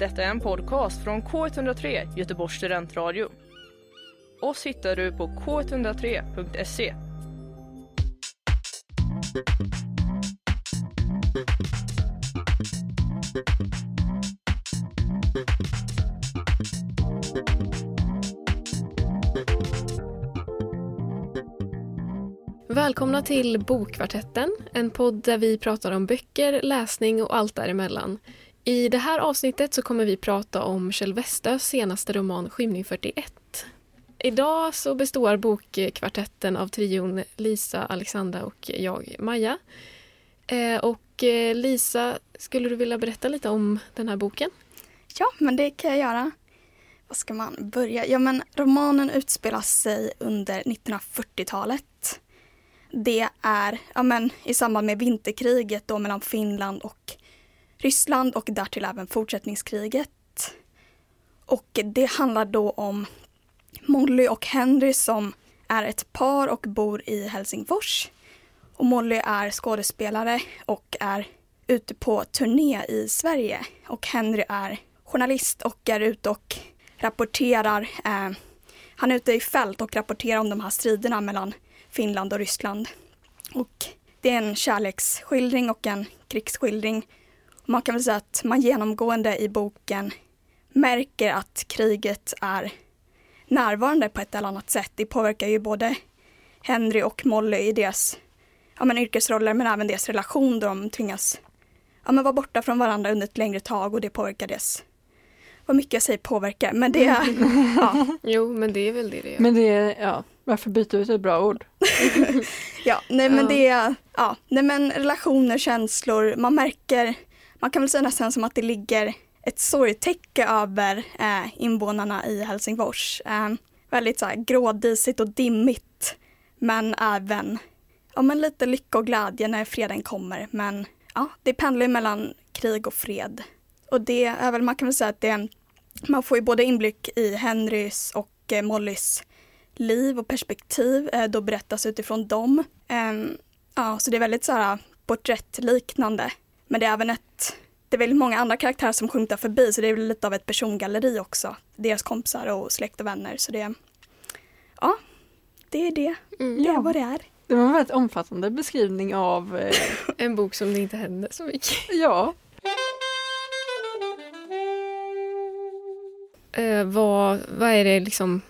Detta är en podcast från K103, Göteborgs studentradio. Oss hittar du på k103.se. Välkomna till Bokkvartetten, en podd där vi pratar om böcker, läsning och allt däremellan. I det här avsnittet så kommer vi prata om Kjell Westös senaste roman Skymning 41. Idag så består Bokkvartetten av trion Lisa, Alexandra och jag, Maja. Eh, och eh, Lisa, skulle du vilja berätta lite om den här boken? Ja, men det kan jag göra. Var ska man börja? Ja, men romanen utspelar sig under 1940-talet. Det är ja, men, i samband med vinterkriget då mellan Finland och Ryssland och därtill även fortsättningskriget. Och det handlar då om Molly och Henry som är ett par och bor i Helsingfors. Och Molly är skådespelare och är ute på turné i Sverige. Och Henry är journalist och är ute och rapporterar. Eh, han är ute i fält och rapporterar om de här striderna mellan Finland och Ryssland. Och det är en kärleksskildring och en krigsskildring. Man kan väl säga att man genomgående i boken märker att kriget är närvarande på ett eller annat sätt. Det påverkar ju både Henry och Molly i deras ja, men yrkesroller men även deras relation då de tvingas ja, men vara borta från varandra under ett längre tag och det påverkar deras vad mycket jag säger påverkar men det är ja. Jo, men det är väl det det är. Men det är, ja, varför byta ut ett bra ord? ja, nej men Ja. det är, ja, nej men relationer, känslor, man märker, man kan väl säga nästan som att det ligger ett sorgtäcke över eh, invånarna i Helsingfors. Eh, väldigt så här grådisigt och dimmigt, men även ja, men lite lycka och glädje när freden kommer. Men ja, det pendlar ju mellan krig och fred. Och det är väl, man kan väl säga att det, man får ju både inblick i Henrys och eh, Mollys liv och perspektiv eh, då berättas utifrån dem. Eh, ja, så det är väldigt så här eh, porträttliknande. Men det är även ett, det är väldigt många andra karaktärer som skymtar förbi så det är väl lite av ett persongalleri också. Deras kompisar och släkt och vänner. Så det, ja, det är det. Mm. Det är vad det är. Det var en väldigt omfattande beskrivning av, eh, En bok som det inte händer så mycket. ja, Eh, vad, vad är det liksom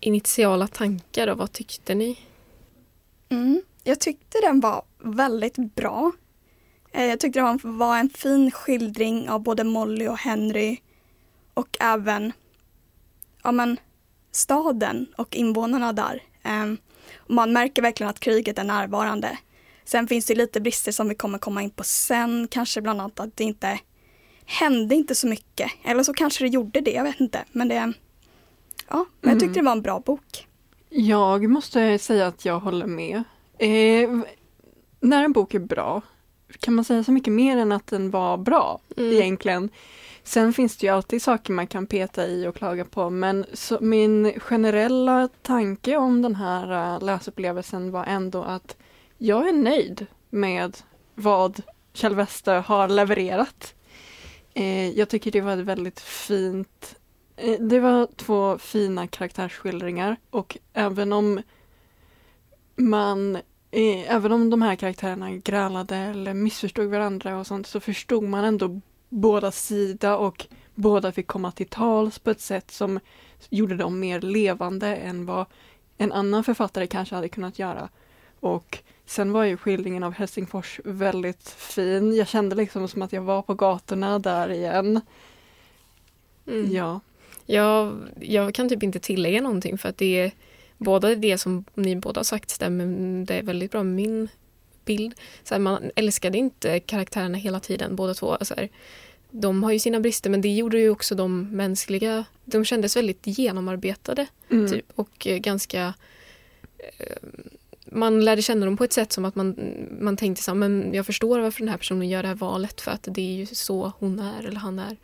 initiala tankar och vad tyckte ni? Mm. Jag tyckte den var väldigt bra. Eh, Jag tyckte det var en fin skildring av både Molly och Henry och även ja, men, staden och invånarna där. Ehm, och Man märker verkligen att kriget är närvarande. Sen finns det lite brister som vi kommer komma in på sen, kanske bland annat att det inte hände inte så mycket. Eller så kanske det gjorde det, jag vet inte. Men det, ja, men jag tyckte det var en bra bok. jag måste säga att jag håller med. Eh, när en bok är bra kan man säga så mycket mer än att den var bra Mm. egentligen. Sen finns det ju alltid saker man kan peta i och klaga på men min generella tanke om den här uh, läsupplevelsen var ändå att jag är nöjd med vad Kjell Wester har levererat. Eh, jag tycker det var ett väldigt fint eh, Det var två fina karaktärsskildringar och även om man Även om de här karaktärerna grälade eller missförstod varandra och sånt så förstod man ändå båda sida och båda fick komma till tals på ett sätt som gjorde dem mer levande än vad en annan författare kanske hade kunnat göra. Och sen var ju skildringen av Helsingfors väldigt fin. Jag kände liksom som att jag var på gatorna där igen. Mm. Ja. Jag, jag kan typ inte tillägga någonting för att det är båda det som ni båda har sagt stämmer. Det är väldigt bra med min bild. Så här, man älskade inte karaktärerna hela tiden, båda två. Så här, de har ju sina brister men det gjorde ju också de mänskliga. De kändes väldigt genomarbetade Mm. typ och eh, ganska eh, man lärde känna dem på ett sätt som att man, man tänkte så här, men jag förstår varför den här personen gör det här valet för att det är ju så hon är eller han är.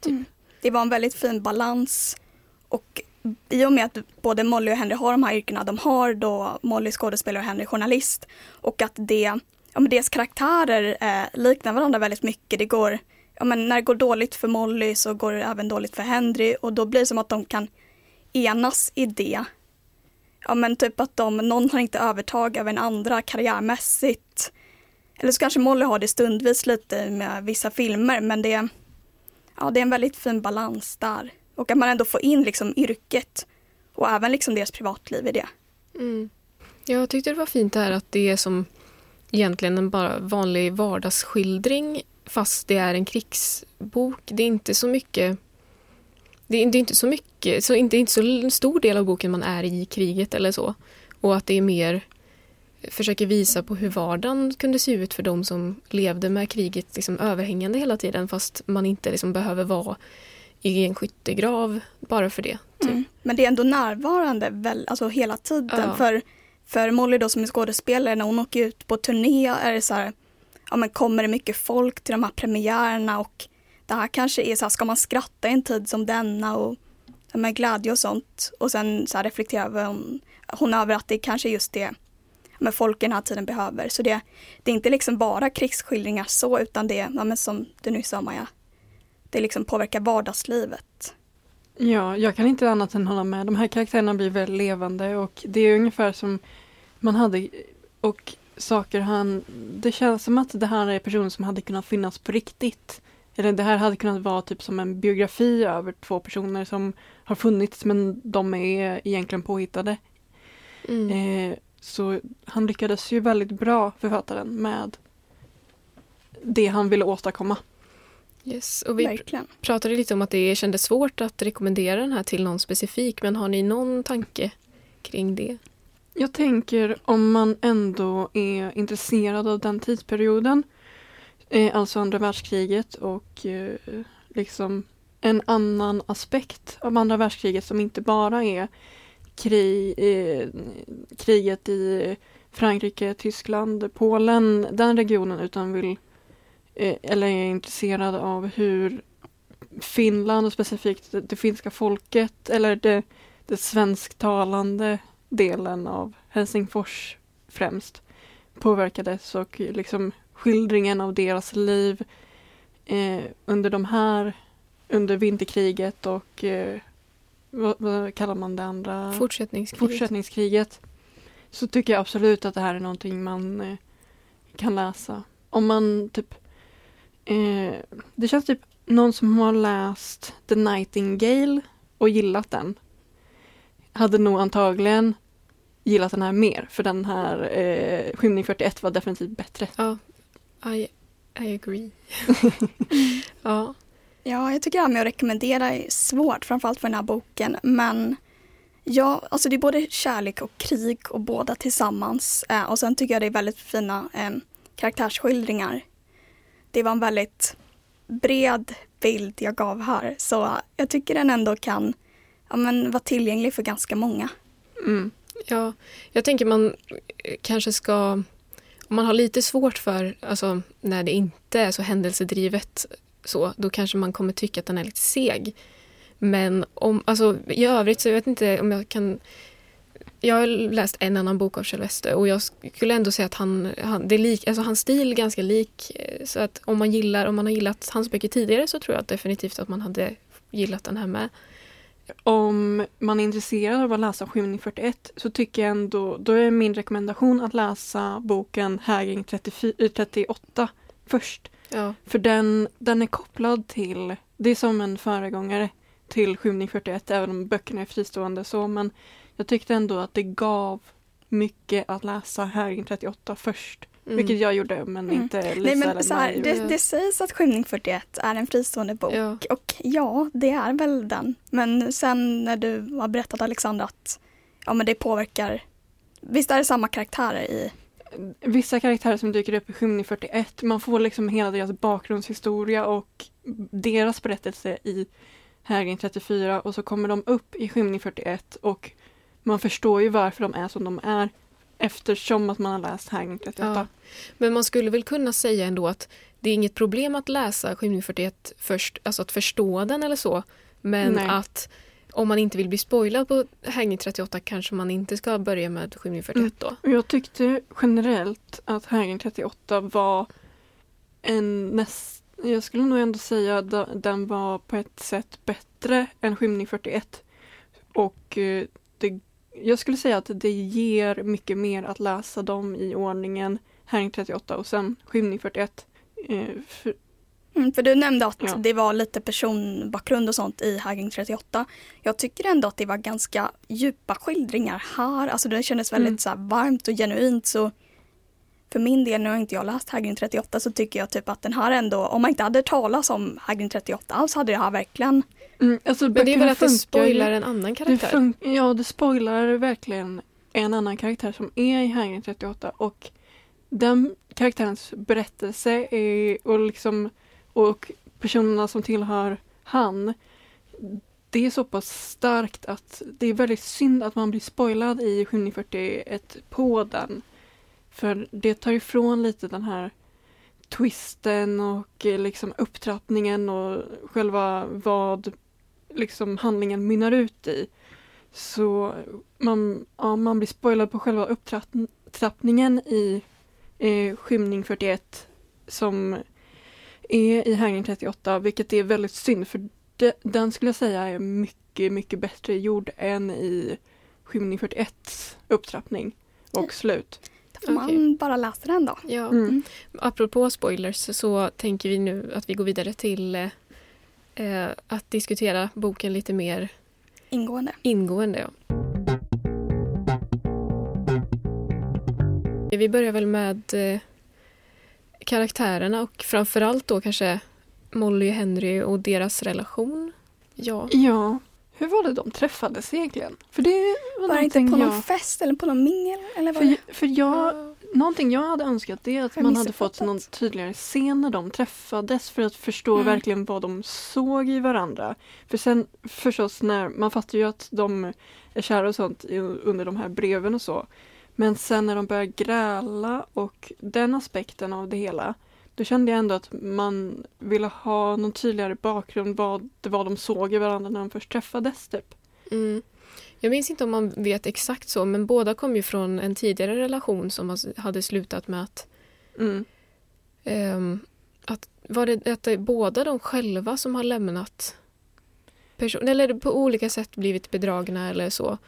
Typ. Mm. Det var en väldigt fin balans och i och med att både Molly och Henry har de här yrkena de har då Molly skådespelare och Henry journalist och att det, ja, men deras karaktärer eh, liknar varandra väldigt mycket. Det går ja men när det går dåligt för Molly så går det även dåligt för Henry och då blir det som att de kan enas i det. Ja men typ att de, någon har inte övertag över en andra karriärmässigt. Eller så kanske Molly har det stundvis lite med vissa filmer men det, ja, det är en väldigt fin balans där. Och att man ändå får in liksom yrket och även liksom deras privatliv i det. Mm. Jag tyckte det var fint det här att det är som egentligen en bara vanlig vardagsskildring fast det är en krigsbok. Det är inte så mycket det är, det är inte så mycket, så inte, inte så stor del av boken man är i kriget eller så. Och att det är mer försöker visa på hur vardagen kunde se ut för de som levde med kriget liksom överhängande hela tiden fast man inte liksom behöver vara i en skyttegrav bara för det. Typ. Mm. Men det är ändå närvarande väl, alltså hela tiden. Ja. För, för Molly då som är skådespelare, när hon åker ut på turné är det så här, ja men kommer det mycket folk till de här premiärerna och det här kanske är så här, ska man skratta i en tid som denna och med glädje och sånt. Och sen så här reflekterar hon, hon över att det kanske är just det men folk i den här tiden behöver. Så det, det är inte liksom bara krigsskildringar så utan det, ja, men som du nyss sa Maja, det liksom påverkar vardagslivet. Ja, jag kan inte annat än hålla med. De här karaktärerna blir väldigt levande och det är ungefär som man hade och saker han... Det känns som att det här är personer som hade kunnat finnas på riktigt. Eller det här hade kunnat vara typ som en biografi över två personer som har funnits men de är egentligen påhittade. Mm. Eh, så han lyckades ju väldigt bra, författaren, med det han ville åstadkomma. Yes, och vi Verkligen. pratade lite om att det kändes svårt att rekommendera den här till någon specifik, men har ni någon tanke kring det? Jag tänker om man ändå är intresserad av den tidsperioden, eh, alltså andra världskriget och eh, liksom en annan aspekt av andra världskriget som inte bara är krig, eh, kriget i Frankrike, Tyskland, Polen, den regionen utan vill eller är intresserad av hur Finland och specifikt det, det finska folket eller det, det svensktalande delen av Helsingfors främst påverkades och liksom skildringen av deras liv eh, under de här under vinterkriget och eh, vad, vad, kallar man det andra? Fortsättningskriget. Fortsättningskriget. Så tycker jag absolut att det här är någonting man eh, kan läsa. Om man typ eh, Det känns typ någon som har läst The Nightingale och gillat den hade nog antagligen gillat den här mer för den här eh, Skymning 41 var definitivt bättre. Ja, I, I agree. ja. Ja, jag tycker det här med att rekommendera är svårt, framförallt för den här boken. Men ja, alltså det är både kärlek och krig och båda tillsammans. Eh, och sen tycker jag det är väldigt fina eh, karaktärsskildringar. Det var en väldigt bred bild jag gav här. Så jag tycker den ändå kan ja, men, vara tillgänglig för ganska många. Mm. Ja, jag tänker man kanske ska om man har lite svårt för, alltså när det inte är så händelsedrivet så, då kanske man kommer tycka att den är lite seg. Men om, alltså, i övrigt så jag vet inte om jag kan jag har läst en annan bok av Kjell Wester och jag skulle ändå säga att han, han, det är lik, alltså hans stil är ganska lik. Eh, så att om man gillar, om man har gillat hans böcker tidigare så tror jag definitivt att man hade gillat den här med. Om man är intresserad av att läsa Skymning 41 så tycker jag ändå, då är min rekommendation att läsa boken Hägring 38 först. Ja. För den, den är kopplad till, det är som en föregångare till Skymning 41, även om böckerna är fristående så, men jag tyckte ändå att det gav mycket att läsa Hägring 38 först. Mm. Vilket jag gjorde men mm. inte Lisa Nej, men så här, det, det sägs att Skymning 41 är en fristående bok ja. och ja, det är väl den. Men sen när du har berättat Alexandra att ja, men det påverkar Visst är det samma karaktärer i vissa karaktärer som dyker upp i Skymning 41, man får liksom hela deras bakgrundshistoria och deras berättelse i Hägring 34 och så kommer de upp i Skymning 41 och man förstår ju varför de är som de är eftersom att man har läst Hägring 38. Ja. Men man skulle väl kunna säga ändå att det är inget problem att läsa Skymning 41 först, alltså att förstå den eller så. Men Nej. att om man inte vill bli spoilad på Hägning 38 kanske man inte ska börja med Skymning 41 då. Mm. Jag tyckte generellt att Hägning 38 var en näst, jag skulle nog ändå säga att den var på ett sätt bättre än Skymning 41. Och eh, det, jag skulle säga att det ger mycket mer att läsa dem i ordningen Häring 38 och sen Skymning 41. Eh, för, Mm, för du nämnde att Ja. det var lite personbakgrund och sånt i Hagging 38. Jag tycker ändå att det var ganska djupa skildringar här. Alltså det kändes väldigt Mm. så varmt och genuint. Så för min del, nu har inte jag läst Hagging 38, så tycker jag typ att den här ändå, om man inte hade talat om Hagging 38 alls hade det här verkligen mm, alltså Men det är väl att det spoilar en annan Det karaktär? fun- ja, det spoilar verkligen en annan karaktär som är i Hägring 38 och den karaktärens berättelse är, och, liksom, och personerna som tillhör han det är så pass starkt att det är väldigt synd att man blir spoilad i 741 på den. För det tar ifrån lite den här twisten och eh, liksom upptrappningen och själva vad liksom handlingen mynnar ut i. Så man, ja, man blir spoilad på själva upptrappningen i eh, Skymning 41 som är i Hägring 38, vilket är väldigt synd för de, den skulle jag säga är mycket, mycket bättre gjord än i Skymning 41 upptrappning och slut. Då får man bara läsa den då. Ja. Mm. Apropå spoilers så tänker vi nu att vi går vidare till eh, att diskutera boken lite mer Ingående. ingående. Ja. Vi börjar väl med eh, karaktärerna och framförallt då kanske Molly och Henry och deras relation. Ja, Ja, hur var det de träffades egentligen? För det var, Var inte på någon jag... fest eller på någon mingel? Eller var det? För, för jag, någonting jag hade önskat det är att man hade fått någon tydligare scen när de träffades för att förstå Mm. verkligen vad de såg i varandra. För sen förstås när, man fattar ju att de är kära och sånt under de här breven och så. Men sen när de börjar gräla och den aspekten av det hela då kände jag ändå att man ville ha någon tydligare bakgrund vad det var de såg i varandra när de först träffades typ. Mm. Jag minns inte om man vet exakt så, men båda kom ju från en tidigare relation som hade slutat med att, Mm. ehm, att var det att det är båda de själva som har lämnat person eller på olika sätt blivit bedragna eller så.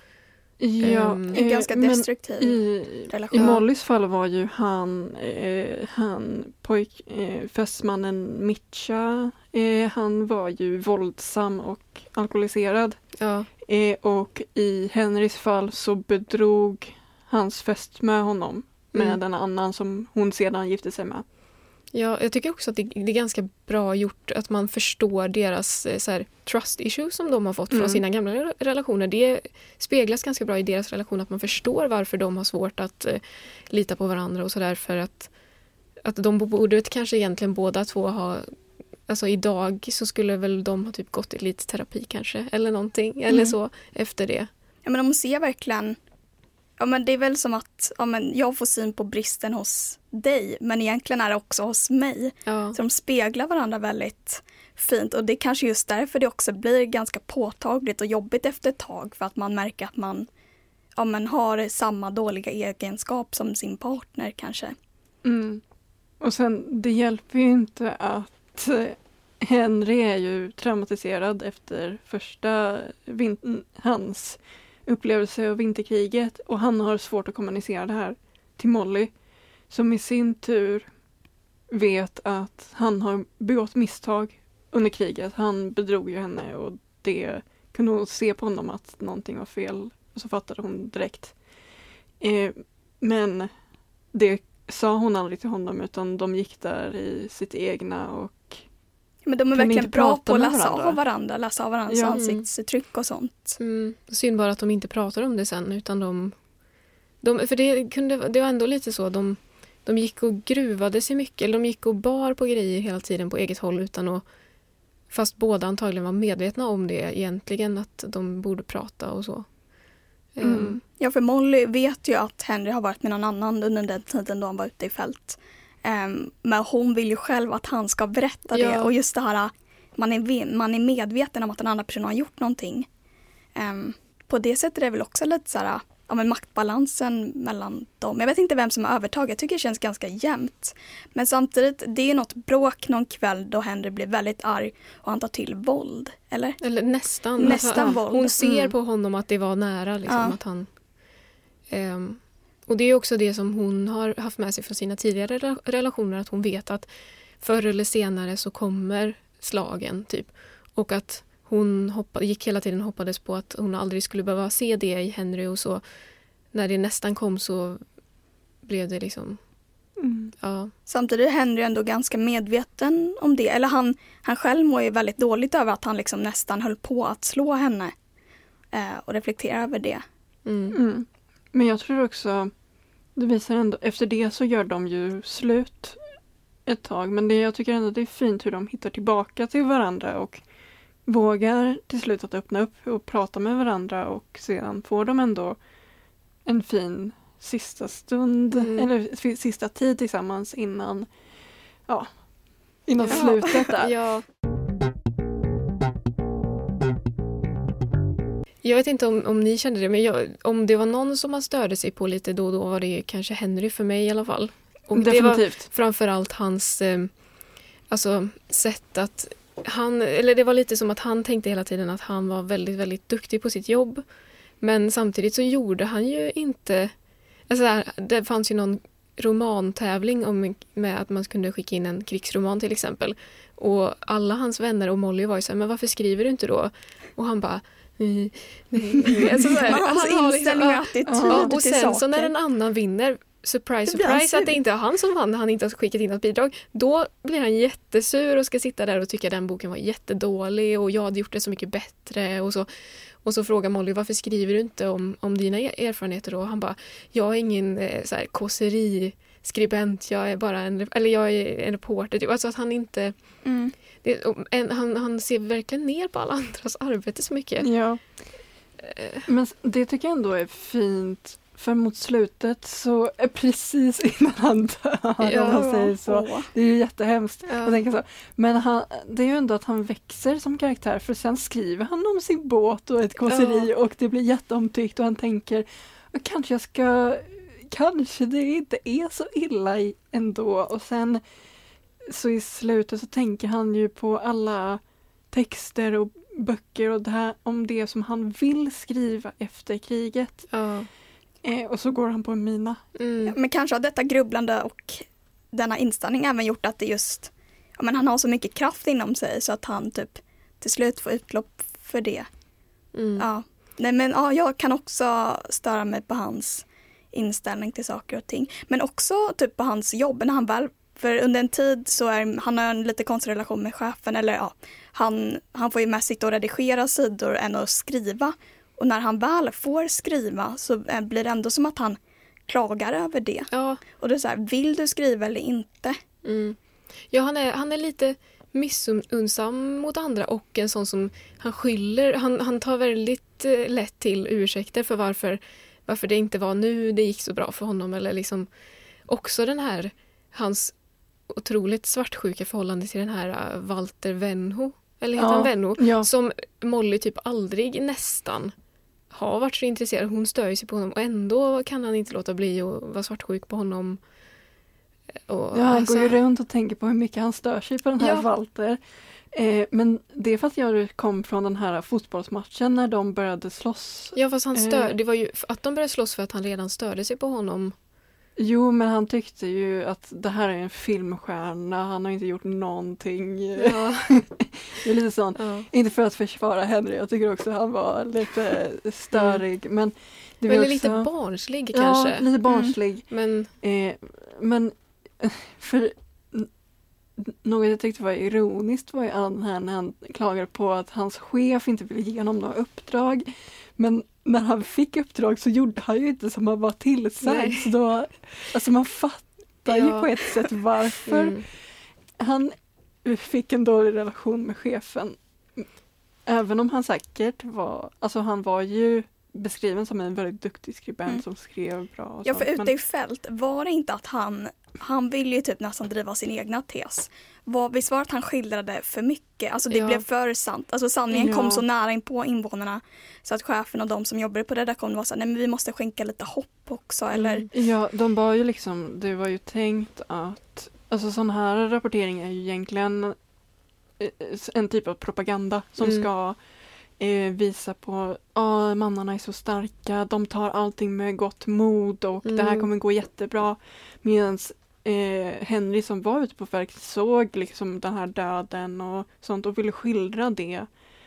Ja, Ehm, En ganska destruktiv i, relation. I Mollys fall var ju han, eh, han pojk, eh, fästmannen Mitcha, eh, han var ju våldsam och alkoholiserad. Ja, Eh, och i Henrys fall så bedrog hans fästmö honom med Mm. en annan som hon sedan gifte sig med. Ja, jag tycker också att det, det är ganska bra gjort att man förstår deras eh, så här, trust issues som de har fått Mm. från sina gamla re- relationer. Det speglas ganska bra i deras relation att man förstår varför de har svårt att eh, lita på varandra och sådär för att, att de borde kanske egentligen båda två ha Alltså idag så skulle väl de ha typ gått i lite terapi kanske eller någonting eller Mm. så efter det. Ja, men de ser verkligen... Ja, men det är väl som att ja, men jag får syn på bristen hos dig men egentligen är det också hos mig. Ja, Så de speglar varandra väldigt fint och det är kanske just därför det också blir ganska påtagligt och jobbigt efter ett tag för att man märker att man ja, men har samma dåliga egenskap som sin partner kanske. Mm. Och sen, det hjälper ju inte att eh, Henry är ju traumatiserad efter första vin- hans upplevelse av vinterkriget och han har svårt att kommunicera det här till Molly som i sin tur vet att han har begått misstag under kriget. Han bedrog ju henne och det kunde hon se på honom att någonting var fel och så fattade hon direkt. Eh, men det sa hon aldrig till honom utan de gick där i sitt egna och men de är Kan verkligen bra prata på att läsa varandra? av varandra, läsa av varandras Ja. ansiktsuttryck och sånt. mm, synd bara att de inte pratar om det sen utan de, de för det, kunde, det var ändå lite så de, de gick och gruvade sig mycket eller de gick och bar på grejer hela tiden på eget håll utan att fast båda antagligen var medvetna om det egentligen att de borde prata och så. Mm. Ehm, Ja, för Molly vet ju att Henry har varit med någon annan under den tiden då han var ute i fält. Ehm, men hon vill ju själv att han ska berätta det Ja. och just det här man är, man är medveten om att den andra personen har gjort någonting. Ehm, på det sättet är det väl också lite så här ja, men maktbalansen mellan dem. Jag vet inte vem som har övertag, jag tycker det känns ganska jämnt. Men samtidigt, det är något bråk någon kväll då Henry blir väldigt arg och han tar till våld, eller? Eller nästan. Nästan Alltså, våld. Hon ser Mm. på honom att det var nära. Liksom, Ja. att han, ehm, och det är också det som hon har haft med sig från sina tidigare rela- relationer. Att hon vet att förr eller senare så kommer slagen. typ. Och att hon hoppa, gick hela tiden och hoppades på att hon aldrig skulle behöva se det i Henry. Och så när det nästan kom så blev det liksom... Mm. Ja, Samtidigt är Henry ändå ganska medveten om det. Eller han, han själv mår ju väldigt dåligt över att han liksom nästan höll på att slå henne. Eh, och reflekterar över det. mm. Mm. Men jag tror också, det visar ändå, efter det så gör de ju slut ett tag. Men det, jag tycker ändå det är fint hur de hittar tillbaka till varandra och vågar till slut att öppna upp och prata med varandra och sedan får de ändå en fin sista stund, Mm. eller sista tid tillsammans innan, ja, innan Ja. slutet där. Ja. Jag vet inte om, om ni kände det, men jag, om det var någon som man störde sig på lite då och då var det kanske Henry för mig i alla fall. Och det var Definitivt. framförallt hans eh, alltså, sätt att han, eller det var lite som att han tänkte hela tiden att han var väldigt, väldigt duktig på sitt jobb. Men samtidigt så gjorde han ju inte, alltså där, det fanns ju någon romantävling om, med att man kunde skicka in en krigsroman till exempel. Och alla hans vänner och Molly var ju så här, men varför skriver du inte då? Och han bara, nej, nej, nej. Alltså, så här, Hans han har liksom- inställning och attityd Ja, och sen så när en annan vinner, surprise, surprise, att det inte är han som vann, han inte har skickat in något bidrag, då blir han jättesur och ska sitta där och tycka den boken var jättedålig och jag hade gjort det så mycket bättre och så. Och så frågar Molly, varför skriver du inte om, om dina er- erfarenheter då? Och han bara, jag är ingen eh, så här, kåseriskribent, jag är bara en, eller jag är en reporter. Typ. Alltså att han inte, Mm. det, en, han, han ser verkligen ner på alla andras arbete så mycket. Ja. Men s- det tycker jag ändå är fint. För mot slutet så, är precis innan han dör, Ja. om man säger så. Åh. Det är ju jättehemskt. Ja. Jag tänker så. Men han, det är ju ändå att han växer som karaktär för sen skriver han om sin båt och ett kåseri och det blir jätteomtyckt och han tänker kanske jag ska, kanske det inte är så illa ändå och sen så i slutet så tänker han ju på alla texter och böcker och det här, om det som han vill skriva efter kriget. Ja. Eh, och så går han på en mina. Mm. Men kanske har detta grubblande och denna inställning även gjort att det just, ja men han har så mycket kraft inom sig så att han typ till slut får utlopp för det. Mm. Ja. Nej men ja, jag kan också störa mig på hans inställning till saker och ting. Men också typ på hans jobb när han väl, för under en tid så är han har en lite konstig relation med chefen eller ja, han, han får ju mest sitta och redigera sidor än att skriva. Och när han väl får skriva så eh, blir det ändå som att han klagar över det. Ja, Och det är så här, vill du skriva eller inte? Mm. Ja, han är, han är lite missunnsam mot andra och en sån som han skyller. Han, han tar väldigt eh, lätt till ursäkter för varför, varför det inte var nu det gick så bra för honom. Eller liksom också den här, hans otroligt svartsjuka förhållande till den här uh, Walter Venho. Eller heter Ja, han Venho? ja. Som Molly typ aldrig nästan har varit så intresserad. Hon stör sig på honom och ändå kan han inte låta bli att vara svartsjuk på honom. Och, Ja, han alltså- går ju runt och tänker på hur mycket han stör sig på den här Ja. Walter. Eh, men det är för att jag kom från den här fotbollsmatchen när de började slåss. Ja fast han stör, Eh. det var ju att de började slåss för att han redan störde sig på honom. Jo, men han tyckte ju att det här är en filmstjärna, han har inte gjort någonting. Ja, Det är lite sånt. ja. Inte för att försvara Henry, jag tycker också han var lite störig. Men det var Eller också, lite barnslig Ja, kanske. lite barnslig. Men Eh, men för något jag tyckte var ironiskt var ju den här när han klagade på att hans chef inte ville ge honom några uppdrag. Men när han fick uppdrag så gjorde han ju inte som han var tillsagd. Så då, alltså man fattar ju Ja. på ett sätt varför. mm, Han fick en dålig relation med chefen. Även om han säkert var, alltså han var ju beskriven som en väldigt duktig skribent Mm. som skrev bra. Och Ja, för ute i fält var det inte att han han vill ju typ nästan driva sin egna tes. Vad, visst var att han skildrade för mycket? Alltså det Ja. blev för sant. Alltså sanningen kom Ja. så nära in på invånarna så att chefen och de som jobbade på redaktionen var så här, nej men vi måste skänka lite hopp också eller Mm. Ja, de var ju liksom, det var ju tänkt att, alltså sån här rapportering är ju egentligen eh, en typ av propaganda som Mm. ska eh, visa på att mannarna är så starka, de tar allting med gott mod och det här Mm. kommer gå jättebra. Medan eh, Henry som var ute på färg såg liksom den här döden och sånt och ville skildra det.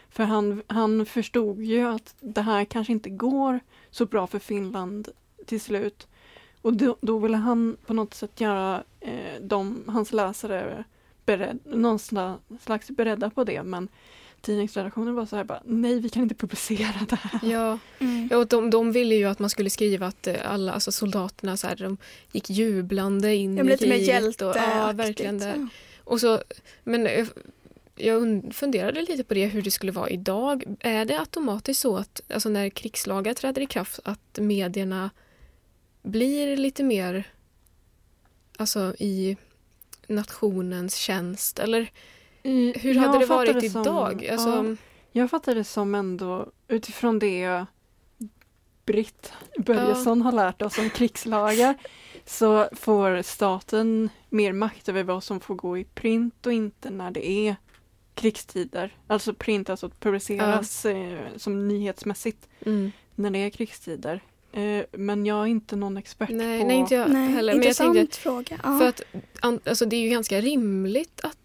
För han, han förstod ju att det här kanske inte går så bra för Finland till slut. Och då, då ville han på något sätt göra eh, de, hans läsare bered, någon sla- slags beredda på det. Men tidningsredaktionen var så här bara, nej vi kan inte publicera det här. Ja, mm. ja och de, de ville ju att man skulle skriva att eh, alla, alltså soldaterna så här, de gick jublande in Jag blir i lite mer kriget. hjälte och, ja, verkligen. Där. Ja. Och så, men eh, jag und- funderade lite på det, hur det skulle vara idag. Är det automatiskt så att alltså när krigslagar träder i kraft att medierna blir lite mer alltså i nationens tjänst? Eller I- hur hade det varit som- idag? Alltså, ja, jag fattar det som ändå utifrån det Britt Börjesson har lärt oss om krigslagar så får staten mer makt över vad som får gå i print och inte när det är krigstider. Alltså print, alltså att publiceras eh, som nyhetsmässigt mm. när det är krigstider. Eh, men jag är inte någon expert nej, på... nej, inte jag Nej, heller. Men jag intressant tänkte, fråga. Ja. För att an, alltså det är ju ganska rimligt att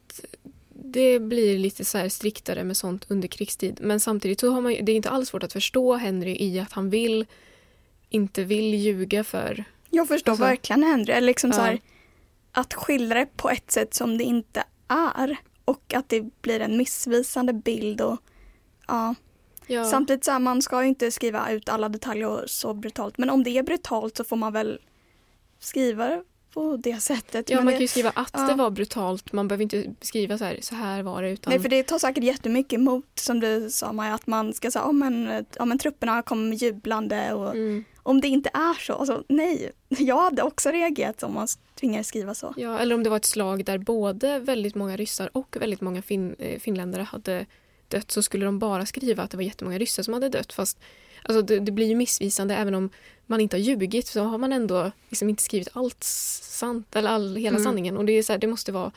det blir lite så här striktare med sånt under krigstid. Men samtidigt så har man det är inte alls svårt att förstå Henry i att han vill inte vill ljuga för... Jag förstår Alltså- verkligen Henry. Liksom så Ja. här, att skildra det på ett sätt som det inte är och att det blir en missvisande bild. Och, ja. Ja, Samtidigt så här, man ska ju inte skriva ut alla detaljer så brutalt. Men om det är brutalt så får man väl skriva på det sättet. ja Men man det, kan ju skriva att ja. det var brutalt. Man behöver inte skriva så här, så här var det. Utan, Nej, för det tar säkert jättemycket emot som du sa Maja, att man ska säga, ja men, ja, men trupperna kom jublande och mm, om det inte är så, alltså nej. Jag hade också reagerat om man tvingades skriva så. ja, eller om det var ett slag där både väldigt många ryssar och väldigt många fin, eh, finländare hade dött så skulle de bara skriva att det var jättemånga ryssar som hade dött. Fast alltså, det, det blir ju missvisande även om man inte har ljugit så har man ändå liksom inte skrivit allt sant eller all, hela Mm. sanningen. Och det, är så här, det måste vara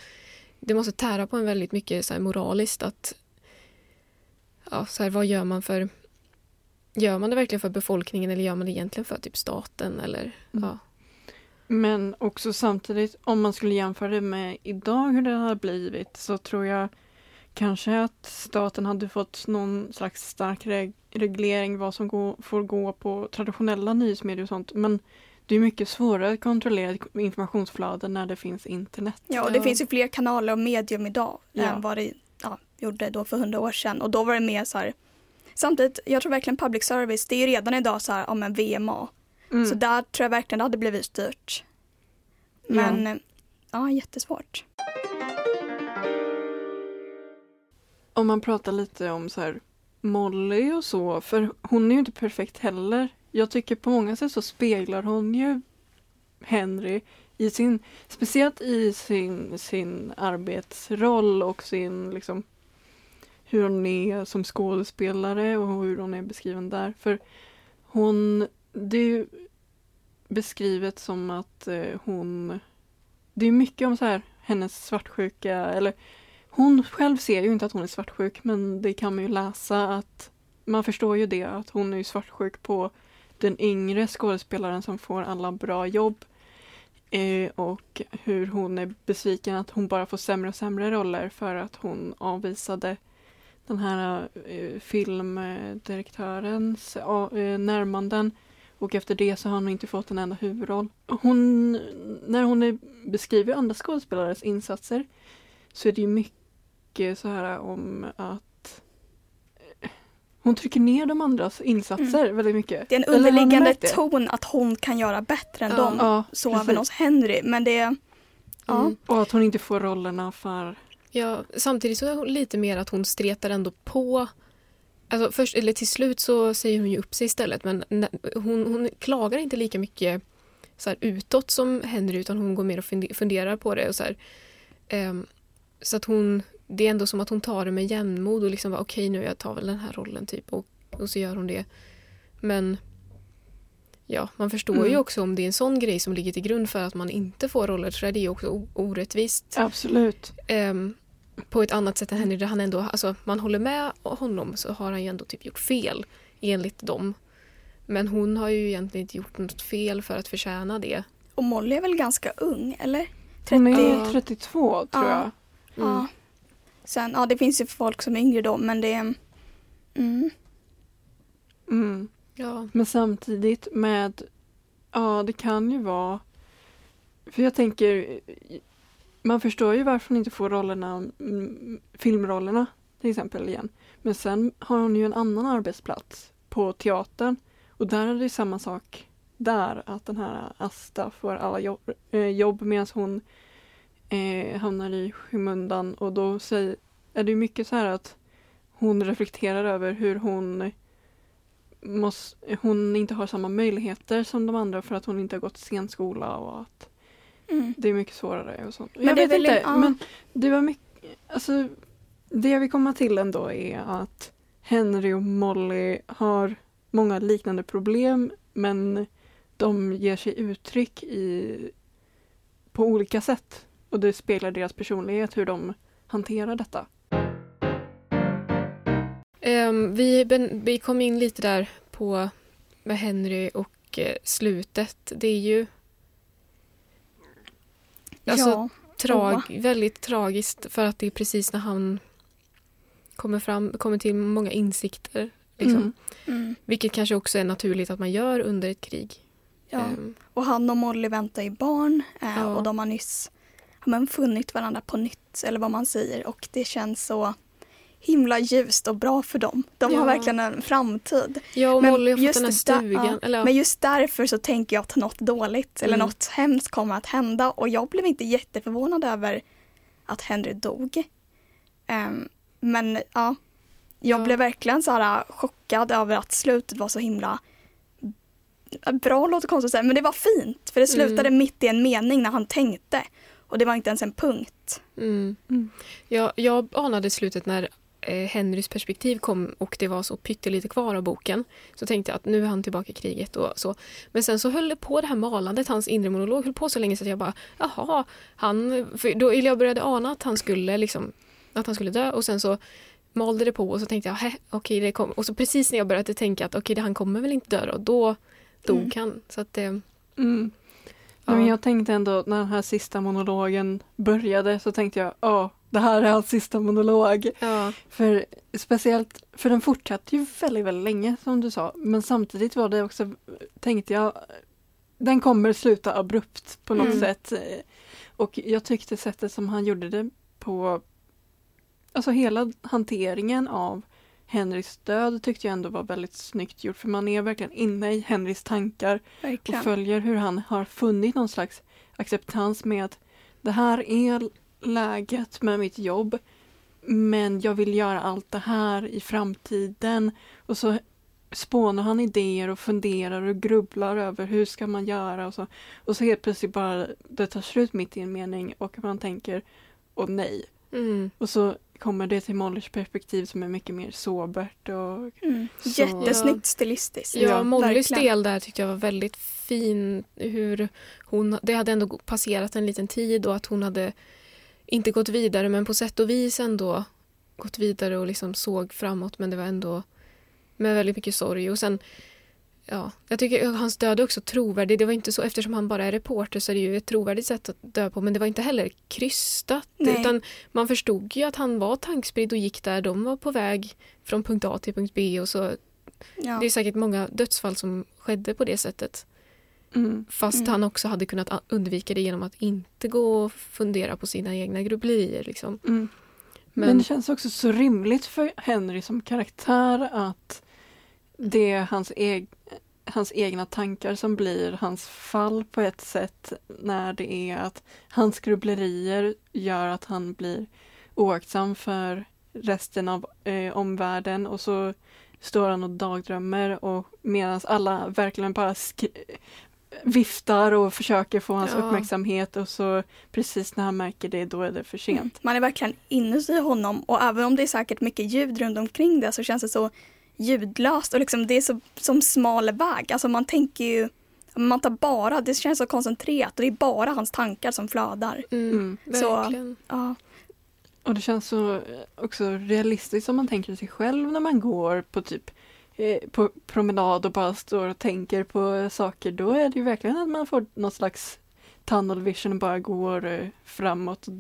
det måste tära på en väldigt mycket så här, moraliskt att ja, så här, vad gör man för Gör man det verkligen för befolkningen eller gör man det egentligen för typ staten eller Mm. ja. Men också samtidigt, om man skulle jämföra det med idag hur det har blivit så tror jag kanske att staten hade fått någon slags stark reg- reglering vad som gå, får gå på traditionella nyhetsmedier och sånt. Men det är mycket svårare att kontrollera informationsflöden när det finns internet. Ja, och det Ja. finns ju fler kanaler och medium idag Ja. än vad det ja, gjorde då för hundra år sedan. Och då var det mer så här, samtidigt, jag tror verkligen public service, det är ju redan idag så här om en VMA. Mm. Så där tror jag verkligen det hade blivit styrt. Men ja, ja jättesvårt. Om man pratar lite om så här Molly och så, för hon är ju inte perfekt heller. Jag tycker på många sätt så speglar hon ju Henry i sin, speciellt i sin, sin arbetsroll och sin liksom hur hon är som skådespelare och hur hon är beskriven där. För hon, det är ju beskrivet som att eh, hon, det är mycket om så här hennes svartsjuka eller hon själv ser ju inte att hon är svartsjuk men det kan man ju läsa att man förstår ju det att hon är svartsjuk på den yngre skådespelaren som får alla bra jobb. Eh, och hur hon är besviken att hon bara får sämre och sämre roller för att hon avvisade den här eh, filmdirektörens eh, närmanden. Och efter det så har hon inte fått en enda huvudroll. Hon, när hon är, beskriver andra skådespelares insatser så är det ju mycket så här om att eh, hon trycker ner de andras insatser väldigt mycket. Det är en underliggande ton att hon kan göra bättre än Ja. dem. Ja, Så precis. även hos Henry. Men det, ja. Mm. Och att hon inte får rollerna för... Ja, samtidigt så är hon lite mer att hon stretar ändå på. Alltså först, eller till slut så säger hon ju upp sig istället men när- hon, hon klagar inte lika mycket så här, utåt som Henry utan hon går mer och funder- funderar på det. Och så här, ehm, så att hon, det är ändå som att hon tar det med jämnmod och liksom bara okej nu jag tar väl den här rollen typ och, och så gör hon det. Men ja, man förstår Mm. ju också om det är en sån grej som ligger till grund för att man inte får roller så är det ju också orättvist. Absolut. Ehm, på ett annat sätt än Henry där han ändå, alltså man håller med honom så har han ju ändå typ gjort fel enligt dem. Men hon har ju egentligen inte gjort något fel för att förtjäna det. Och Molly är väl ganska ung, eller? Hon är 30. Ja. 32 tror Ja. jag. Ja. Sen, ja det finns ju folk som är yngre då men det är... Mm. Mm. Ja. Men samtidigt med, ja det kan ju vara, för jag tänker, man förstår ju varför hon inte får rollerna, mm, filmrollerna till exempel igen. Men sen har hon ju en annan arbetsplats på teatern och där är det samma sak där, att den här Asta får alla jobb, eh, jobb medan hon eh, hamnar i skymundan och då säger, är det mycket så här att hon reflekterar över hur hon måste, hon inte har samma möjligheter som de andra för att hon inte har gått scenskola och att Mm. det är mycket svårare och sånt. Men jag vet inte, en- men det var mycket, alltså det jag vill komma till ändå är att Henry och Molly har många liknande problem men de ger sig uttryck i, på olika sätt och det speglar deras personlighet hur de hanterar detta. Ehm, vi, ben, vi kom in lite där på med Henry och eh, slutet. Det är ju alltså, ja. trag, väldigt tragiskt för att det är precis när han kommer, fram, kommer till många insikter. Liksom. Mm. Mm. Vilket kanske också är naturligt att man gör under ett krig. ja. Ehm, Och han och Molly väntar ju barn eh, Ja. och de har nyss har man funnit varandra på nytt eller vad man säger och det känns så himla ljust och bra för dem. De Ja. har verkligen en framtid. ja, och Men Molly har fått den här stugan. ja. Men just därför så tänker jag att något dåligt eller Mm. något hemskt kommer att hända och jag blev inte jätteförvånad över att Henry dog. Ehm, men ja, jag Ja. blev verkligen så här chockad över att slutet var så himla bra låter konstigt att säga, men det var fint för det slutade Mm. mitt i en mening när han tänkte och det var inte ens en punkt. Mm. Mm. Jag, jag anade slutet när eh, Henrys perspektiv kom och det var så pyttelite kvar av boken. Så tänkte jag att nu är han tillbaka i kriget och så. Men sen så höll det på det här malandet, hans inre monolog höll på så länge så att jag bara jaha, han, för då jag började ana att han skulle liksom, att han skulle dö och sen så malde det på och så tänkte jag, "Hä, okej det kom. Och så precis när jag började tänka att okej, det han kommer väl inte dö då, då dog Mm. han. Så att det, Mm. Ja. Men jag tänkte ändå när den här sista monologen började så tänkte jag, ja, det här är hans sista monolog. ja. För speciellt, för den fortsatte ju väldigt, väldigt länge som du sa. Men samtidigt var det också, tänkte jag, den kommer sluta abrupt på något Mm. sätt. Och jag tyckte sättet som han gjorde det på, alltså hela hanteringen av Henrys död tyckte jag ändå var väldigt snyggt gjort. För man är verkligen inne i Henrys tankar och Verkligen. följer hur han har funnit någon slags acceptans med att det här är läget med mitt jobb men jag vill göra allt det här i framtiden och så spånar han idéer och funderar och grubblar över hur ska man göra och så och så helt plötsligt bara det tar slut mitt i en mening och man tänker åh nej Mm. och så kommer det till Mollys perspektiv som är mycket mer sobert och Mm. Så- Jättesnyggt stilistiskt. Ja, Ja, Mollys verkligen. del där tyckte jag var väldigt fin. Hur hon, det hade ändå passerat en liten tid och att hon hade inte gått vidare men på sätt och vis ändå gått vidare och liksom såg framåt men det var ändå med väldigt mycket sorg. Och sen, ja, jag tycker hans död är också trovärdig. Det var inte så, eftersom han bara är reporter så är det ju ett trovärdigt sätt att dö på men det var inte heller krystat. Nej. Utan man förstod ju att han var tankspridd och gick där. De var på väg från punkt A till punkt B och så Ja. det är säkert många dödsfall som skedde på det sättet. mm, Fast Mm. han också hade kunnat undvika det genom att inte gå och fundera på sina egna grubblerier. Liksom. mm. Men, Men, det känns också så rimligt för Henry som karaktär att det är hans, eg hans egna tankar som blir hans fall på ett sätt när det är att hans grubblerier gör att han blir oaktsam för resten av eh, omvärlden och så står han och dagdrömmer och medan alla verkligen bara viftar och försöker få hans Ja. uppmärksamhet och så precis när han märker det då är det för sent. Man är verkligen inuti honom och även om det är säkert mycket ljud runt omkring det så känns det så ljudlöst och liksom det är så som smal väg. Alltså man tänker ju, man tar bara, det känns så koncentrerat och det är bara hans tankar som flödar. Mm, Mm. Så- verkligen. Ja, Och det känns så eh, också realistiskt om man tänker sig själv när man går på typ eh, på promenad och bara står och tänker på saker. Då är det ju verkligen att man får någon slags tunnel vision och bara går eh, framåt. och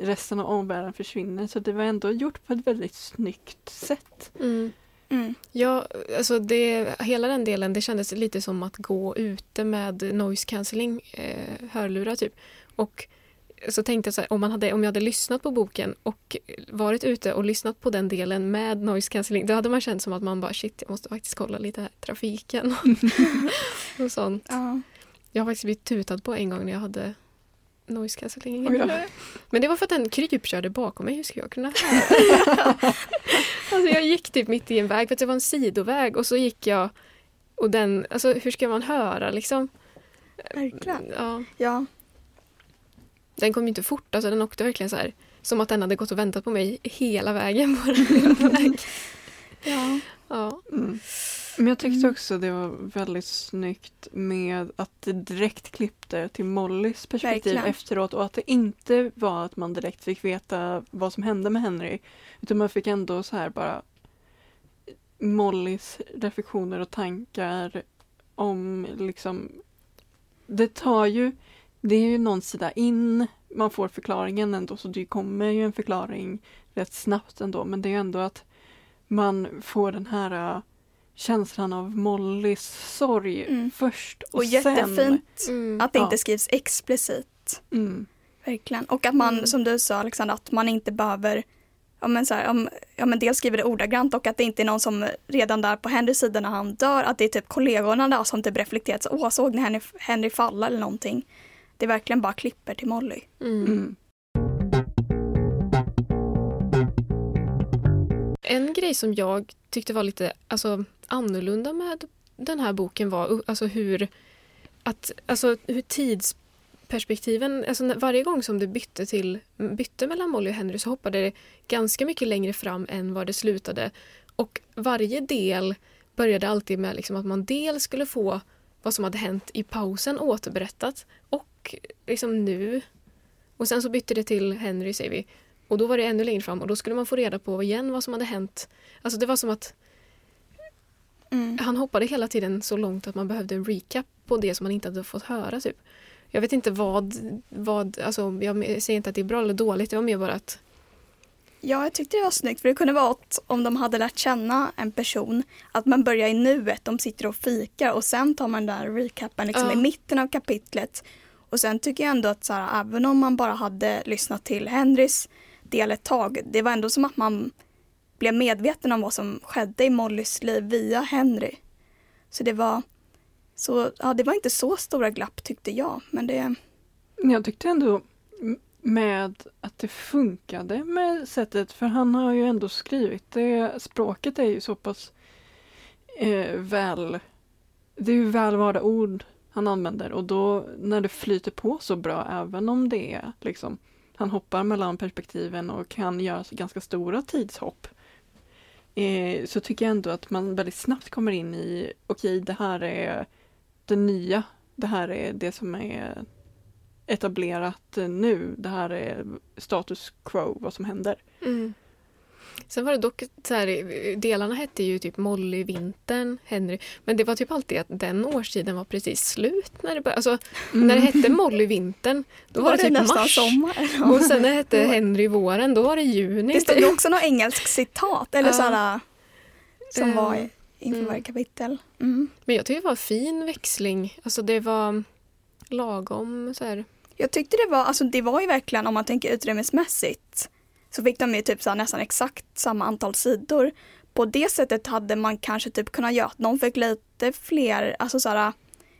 Resten av omvärlden försvinner. Så det var ändå gjort på ett väldigt snyggt sätt. Mm. Mm. Ja, alltså det, hela den delen, det kändes lite som att gå ute med noise cancelling, eh, hörlurar typ. Och så tänkte jag så här, om, man hade, om jag hade lyssnat på boken och varit ute och lyssnat på den delen med noise cancelling, då hade man känt som att man bara shit, jag måste faktiskt kolla lite här, trafiken och sånt. ja. Jag har faktiskt blivit tutad på en gång när jag hade noise cancelling. Oj då. Men det var för att den krypkörde bakom mig. Hur ska jag kunna höra? alltså jag gick typ mitt i en väg för att det var en sidoväg och så gick jag och den, alltså hur ska man höra liksom? Verkligen. Ja, Ja, den kom ju inte fort, alltså den åkte verkligen så här som att den hade gått och väntat på mig hela vägen på den väg. ja. Ja. Mm. Men jag tyckte Mm. också det var väldigt snyggt med att det direkt klippte till Mollys perspektiv Verkligen. efteråt och att det inte var att man direkt fick veta vad som hände med Henry. Utan man fick ändå så här bara Mollys reflektioner och tankar om liksom Det tar ju Det är ju någon sida in man får förklaringen ändå så det kommer ju en förklaring rätt snabbt ändå men det är ändå att man får den här känslan av Mollys sorg Mm. först och, Och sen jättefint Mm. att det Ja. inte skrivs explicit. Mm. Verkligen. Och att man, Mm. som du sa Alexandra, att man inte behöver Ja men, så här, om, ja men dels skriver det ordagrant och att det inte är någon som redan där på Henrys sida när han dör, att det är typ kollegorna där som typ reflekterat så åh såg ni Henry, Henry falla eller någonting. Det är verkligen bara klipper till Molly. Mm. Mm. En grej som jag tyckte var lite alltså, annorlunda med den här boken var alltså hur, att, alltså, hur tidsperspektiven, alltså varje gång som det bytte, till, bytte mellan Molly och Henry så hoppade det ganska mycket längre fram än var det slutade. Och varje del började alltid med liksom att man dels skulle få vad som hade hänt i pausen återberättat och liksom nu. Och sen så bytte det till Henry säger vi. Och då var det ännu längre fram och då skulle man få reda på igen vad som hade hänt. Alltså det var som att Mm. han hoppade hela tiden så långt att man behövde en recap på det som man inte hade fått höra. Typ. Jag vet inte vad, vad alltså, jag säger inte att det är bra eller dåligt, det var mer bara att Ja, jag tyckte det var snyggt för det kunde vara att om de hade lärt känna en person att man börjar i nuet, de sitter och fikar och sen tar man den där recapen liksom Ja. i mitten av kapitlet. Och sen tycker jag ändå att så här, även om man bara hade lyssnat till Henrys del ett tag, det var ändå som att man blev medveten om vad som skedde i Mollys liv via Henry. Så det var så, ja det var inte så stora glapp tyckte jag, men det, jag tyckte ändå med att det funkade med sättet, för han har ju ändå skrivit det. Språket är ju så pass eh, väl, det är ju välvalda ord han använder och då när det flyter på så bra, även om det är liksom, han hoppar mellan perspektiven och kan göra ganska stora tidshopp. Eh, så tycker jag ändå att man väldigt snabbt kommer in i, okej det här är det nya, det här är det som är etablerat nu. Det här är status quo, vad som händer. Mm. Sen var det dock så här, delarna hette ju typ Molly, vintern, Henry. Men det var typ alltid att den årstiden var precis slut när det började. Alltså, när det hette Molly, vintern, då var, det typ nästan mars. sommar. Och sen när det hette Henry, våren, då var det juni. Det stod ju också något engelskt citat eller Ja. sådär som Eh, var i- inför mm. varje kapitel. Mm. Men jag tycker det var en fin växling. Alltså det var lagom så här. Jag tyckte det var, alltså det var ju verkligen om man tänker utrymmesmässigt så fick de ju typ så nästan exakt samma antal sidor. På det sättet hade man kanske typ kunnat göra att någon fick lite fler, alltså så här,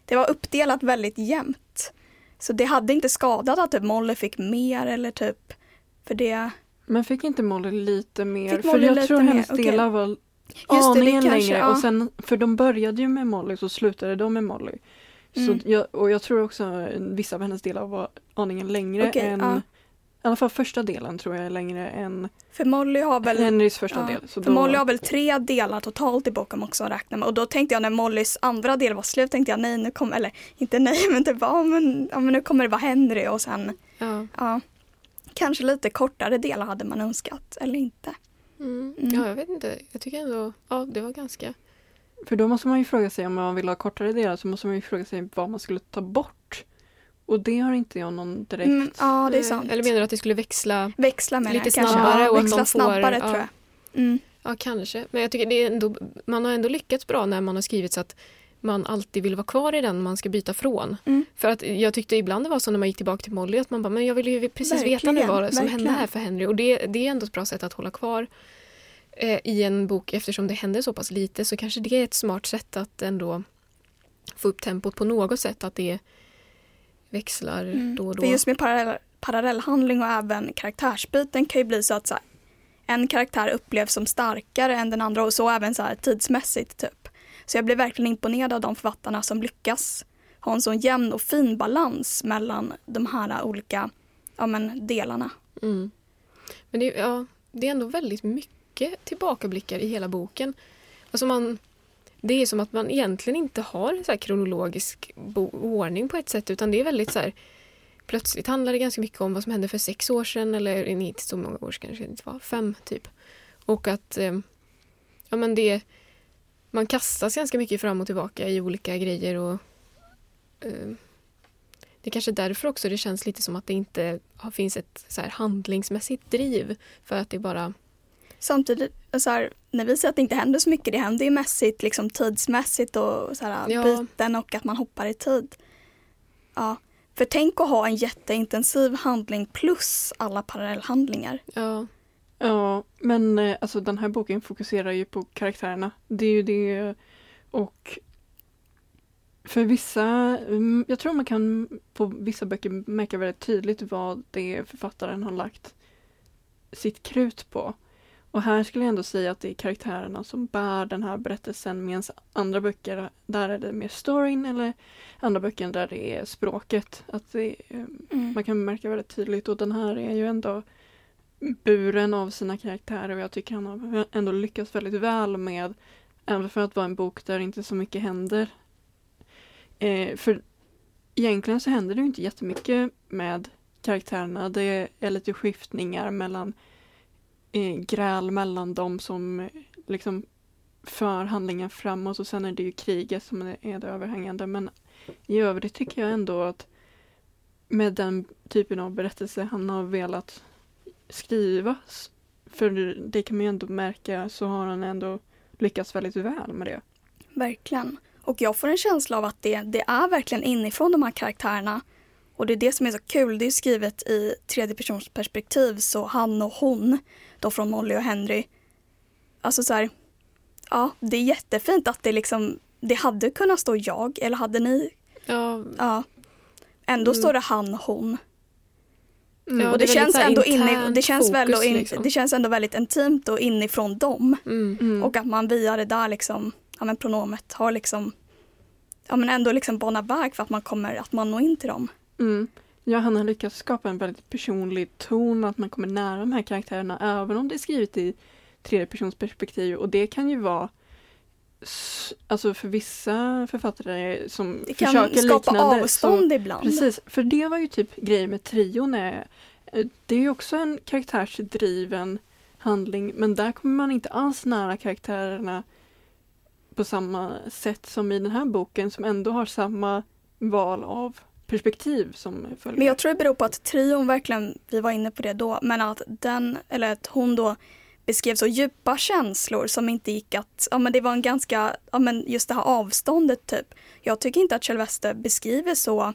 det var uppdelat väldigt jämnt. Så det hade inte skadat att typ Molly fick mer eller typ för det, Men fick inte Molly lite mer? Fick för Molly jag lite tror mer, hennes okej. delar var det, det aningen kanske, längre. ja. Och sen, för de började ju med Molly så slutade de med Molly. Mm. Så jag, och jag tror också vissa av hennes delar var aningen längre Okej, än ja. I alla fall första delen tror jag är längre än För Molly har väl Henrys första Ja, del. Så För då, Molly har väl tre delar totalt i boken också att räkna med. Och då tänkte jag när Mollys andra del var slut tänkte jag nej nu kommer, eller inte nej men typ ja, men, ja men nu kommer det vara Henry och sen Ja. ja. Kanske lite kortare delar hade man önskat eller inte. Mm. Mm. ja, jag vet inte. Jag tycker ändå, ja det var ganska... För då måste man ju fråga sig om man vill ha kortare delar så måste man ju fråga sig vad man skulle ta bort. Och det har inte jag någon direkt. Mm, ja det är sant. Eller menar du att det skulle växla? Växla med lite snabbare ja, och att växla får- snabbare ja. tror jag. Mm. Ja, kanske. Men jag tycker det är ändå, man har ändå lyckats bra när man har skrivit så att man alltid vill vara kvar i den man ska byta från. Mm. För att jag tyckte ibland det var så när man gick tillbaka till Molly att man bara, men jag vill ju precis veta nu Verkligen, vad som hände verkligen. här för Henry. Och det, det är ändå ett bra sätt att hålla kvar eh, i en bok eftersom det händer så pass lite så kanske det är ett smart sätt att ändå få upp tempot på något sätt. Att det växlar Mm. då och då. För just med parallell, parallellhandling och även karaktärsbyten kan ju bli så att så här, en karaktär upplevs som starkare än den andra och så även så här tidsmässigt typ. Så jag blir verkligen imponerad av de författarna som lyckas ha en sån jämn och fin balans mellan de här olika ja, men, delarna. Mm. Men det, ja, det är ändå väldigt mycket tillbakablickar i hela boken. Alltså man, det är som att man egentligen inte har en så här kronologisk ordning på ett sätt utan det är väldigt så här Plötsligt handlar det ganska mycket om vad som hände för sex år sedan eller inte så många år sedan, kanske det inte var fem typ. Och att eh, ja, men det, man kastas ganska mycket fram och tillbaka i olika grejer och eh, det är kanske är därför också det känns lite som att det inte finns ett så här handlingsmässigt driv. För att det bara... Samtidigt, så här, när vi säger att det inte händer så mycket, det händer ju mässigt, liksom tidsmässigt och så här, Ja. byten och att man hoppar i tid. Ja, för tänk att ha en jätteintensiv handling plus alla parallellhandlingar. Ja, Ja, men eh, alltså den här boken fokuserar ju på karaktärerna. Det är ju det och för vissa, mm, jag tror man kan på vissa böcker märka väldigt tydligt vad det är författaren har lagt sitt krut på. Och här skulle jag ändå säga att det är karaktärerna som bär den här berättelsen medan andra böcker, där är det mer storyn eller andra böcker där det är språket. Att det, eh, Mm. man kan märka väldigt tydligt och den här är ju ändå buren av sina karaktärer och jag tycker han har ändå lyckats väldigt väl med, även för att vara en bok där inte så mycket händer. Eh, för egentligen så händer det ju inte jättemycket med karaktärerna. Det är lite skiftningar mellan eh, gräl mellan dem som liksom för handlingen framåt och sen är det ju kriget som är det överhängande. Men i övrigt tycker jag ändå att med den typen av berättelse han har velat skriva, för det kan man ju ändå märka, så har han ändå lyckats väldigt väl med det. Verkligen. Och jag får en känsla av att det, det är verkligen inifrån de här karaktärerna. Och det är det som är så kul. Det är skrivet i tredje persons perspektiv så han och hon, då från Molly och Henry. Alltså så här, ja det är jättefint att det liksom, det hade kunnat stå jag eller hade ni, ja, ja. Ändå Mm. står det han, hon. Ja, och det det, känns ändå inne, det, känns väl fokus, in, liksom. det känns ändå väldigt intimt och inifrån dem. mm. Mm. Och att man via det där liksom, ja men pronomet har liksom, ja men ändå liksom banat väg för att man kommer, att man når in till dem. Ja, han har lyckats skapa en väldigt personlig ton, att man kommer nära de här karaktärerna även om det är skrivet i tredjepersonsperspektiv och det kan ju vara Alltså för vissa författare som Det kan försöker skapa liknande avstånd så, ibland. Precis, för det var ju typ grejen med trion är eh, Det är ju också en karaktärsdriven handling men där kommer man inte alls nära karaktärerna på samma sätt som i den här boken som ändå har samma val av perspektiv som följer. Men jag tror det beror på att trion verkligen, vi var inne på det då, men att den, eller att hon då beskrev så djupa känslor som inte gick att, ja men det var en ganska, ja men just det här avståndet typ. Jag tycker inte att Kjell Wester beskriver så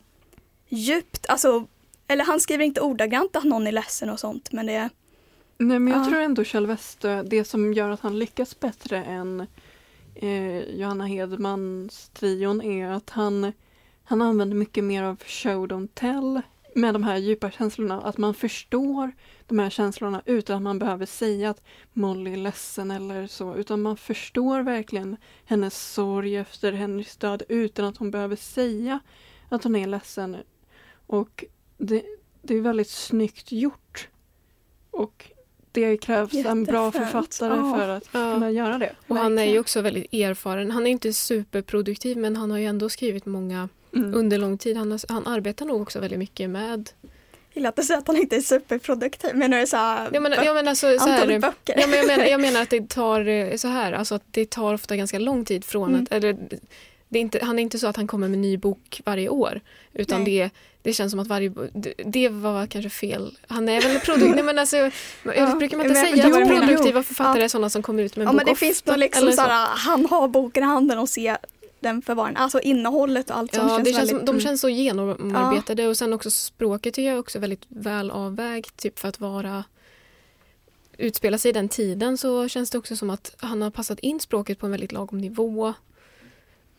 djupt, alltså, eller han skriver inte ordagrant att någon är ledsen och sånt, men det, Nej men jag Ja. tror ändå Kjell Westö, det som gör att han lyckas bättre än eh, Johanna Hedmans trion är att han, han använder mycket mer av show don't tell med de här djupa känslorna, att man förstår de här känslorna utan att man behöver säga att Molly är ledsen eller så, utan man förstår verkligen hennes sorg efter Henrys död utan att hon behöver säga att hon är ledsen. Och det, det är väldigt snyggt gjort. Och det krävs en bra författare Ja. för att Ja. kunna göra det. Och han är ju också väldigt erfaren. Han är inte superproduktiv men han har ju ändå skrivit många Mm. under lång tid. Han, han arbetar nog också väldigt mycket med... Gillar att du säger att han inte är superproduktiv. Menar du så här, Jag menar, jag menar så, så antal här, böcker? Ja, men jag, menar, jag menar att det tar eh, så här, alltså att det tar ofta ganska lång tid från Mm. att, eller det är inte, han är inte så att han kommer med en ny bok varje år utan Nej. det, det känns som att varje, det, det var kanske fel. Han är väl produktiv, nej men alltså, jag Ja, brukar man inte säga att produktiva författare Ja. är sådana som kommer ut med en Ja bok men det ofta, finns nog liksom eller så här, han har boken i handen och ser den för vad den Alltså innehållet och allt Ja, känns det känns väldigt... som, de mm. känns så genomarbetade och sen också språket tycker jag också är väldigt väl avvägt typ för att vara utspela sig i den tiden så känns det också som att han har passat in språket på en väldigt lagom nivå.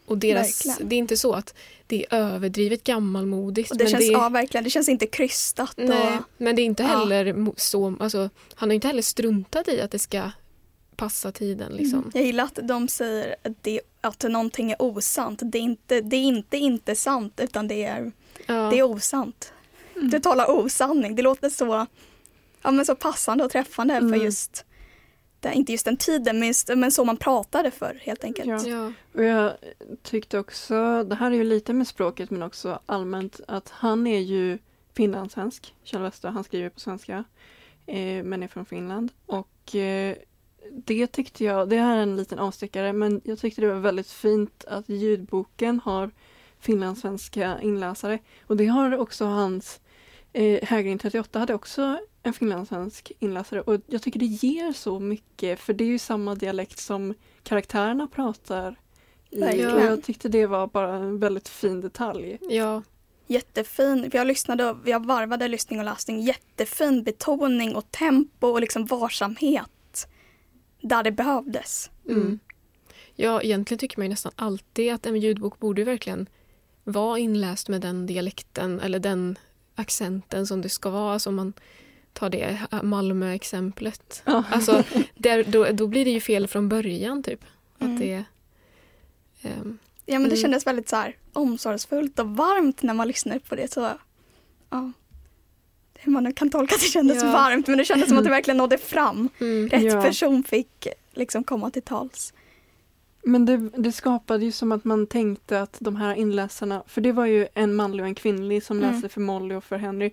Och deras, Verkligen. det är inte så att det är överdrivet gammalmodigt. och det men känns, det, ja verkligen, det känns inte krystat. nej, Och, men det är inte Ja. heller mo- så, alltså, han har inte heller struntat i att det ska passa tiden. Liksom. Jag gillar att de säger att, det, att någonting är osant. Det är inte, det är inte inte sant utan det är, Ja. det är osant. Du talar osanning. Det låter så, ja, men så passande och träffande Mm. för just, inte just den tiden men, just, men så man pratade för helt enkelt. Ja. Ja. Och jag tyckte också, det här är ju lite med språket men också allmänt, att han är ju finlandssvensk, Kjell Wester, han skriver på svenska, eh, men är från Finland. Och eh, det tyckte jag, det här är en liten avstickare, men jag tyckte det var väldigt fint att ljudboken har finlandssvenska inläsare. Och det har också hans eh, Hägring 38 hade också en finlandssvensk inläsare och jag tycker det ger så mycket för det är ju samma dialekt som karaktärerna pratar i. Verkligen. Och jag tyckte det var bara en väldigt fin detalj. Ja. Jättefin, jag lyssnade jag varvade lyssning och läsning. Jättefin betoning och tempo och liksom varsamhet där det behövdes. Mm. Ja, egentligen tycker man ju nästan alltid att en ljudbok borde verkligen vara inläst med den dialekten eller den accenten som det ska vara. Alltså om man tar det Malmö-exemplet. Ja. Alltså, där, då, då blir det ju fel från början typ. Mm. Att det, ehm, Ja men det Mm. kändes väldigt så här omsorgsfullt och varmt när man lyssnade på det. Så, ja. Hur man nu kan tolka att det kändes Ja. varmt men det kändes som att det verkligen nådde fram. mm, Rätt Ja. person fick liksom komma till tals. Men det, det skapade ju som att man tänkte att de här inläsarna, för det var ju en manlig och en kvinnlig som Mm. läste för Molly och för Henry.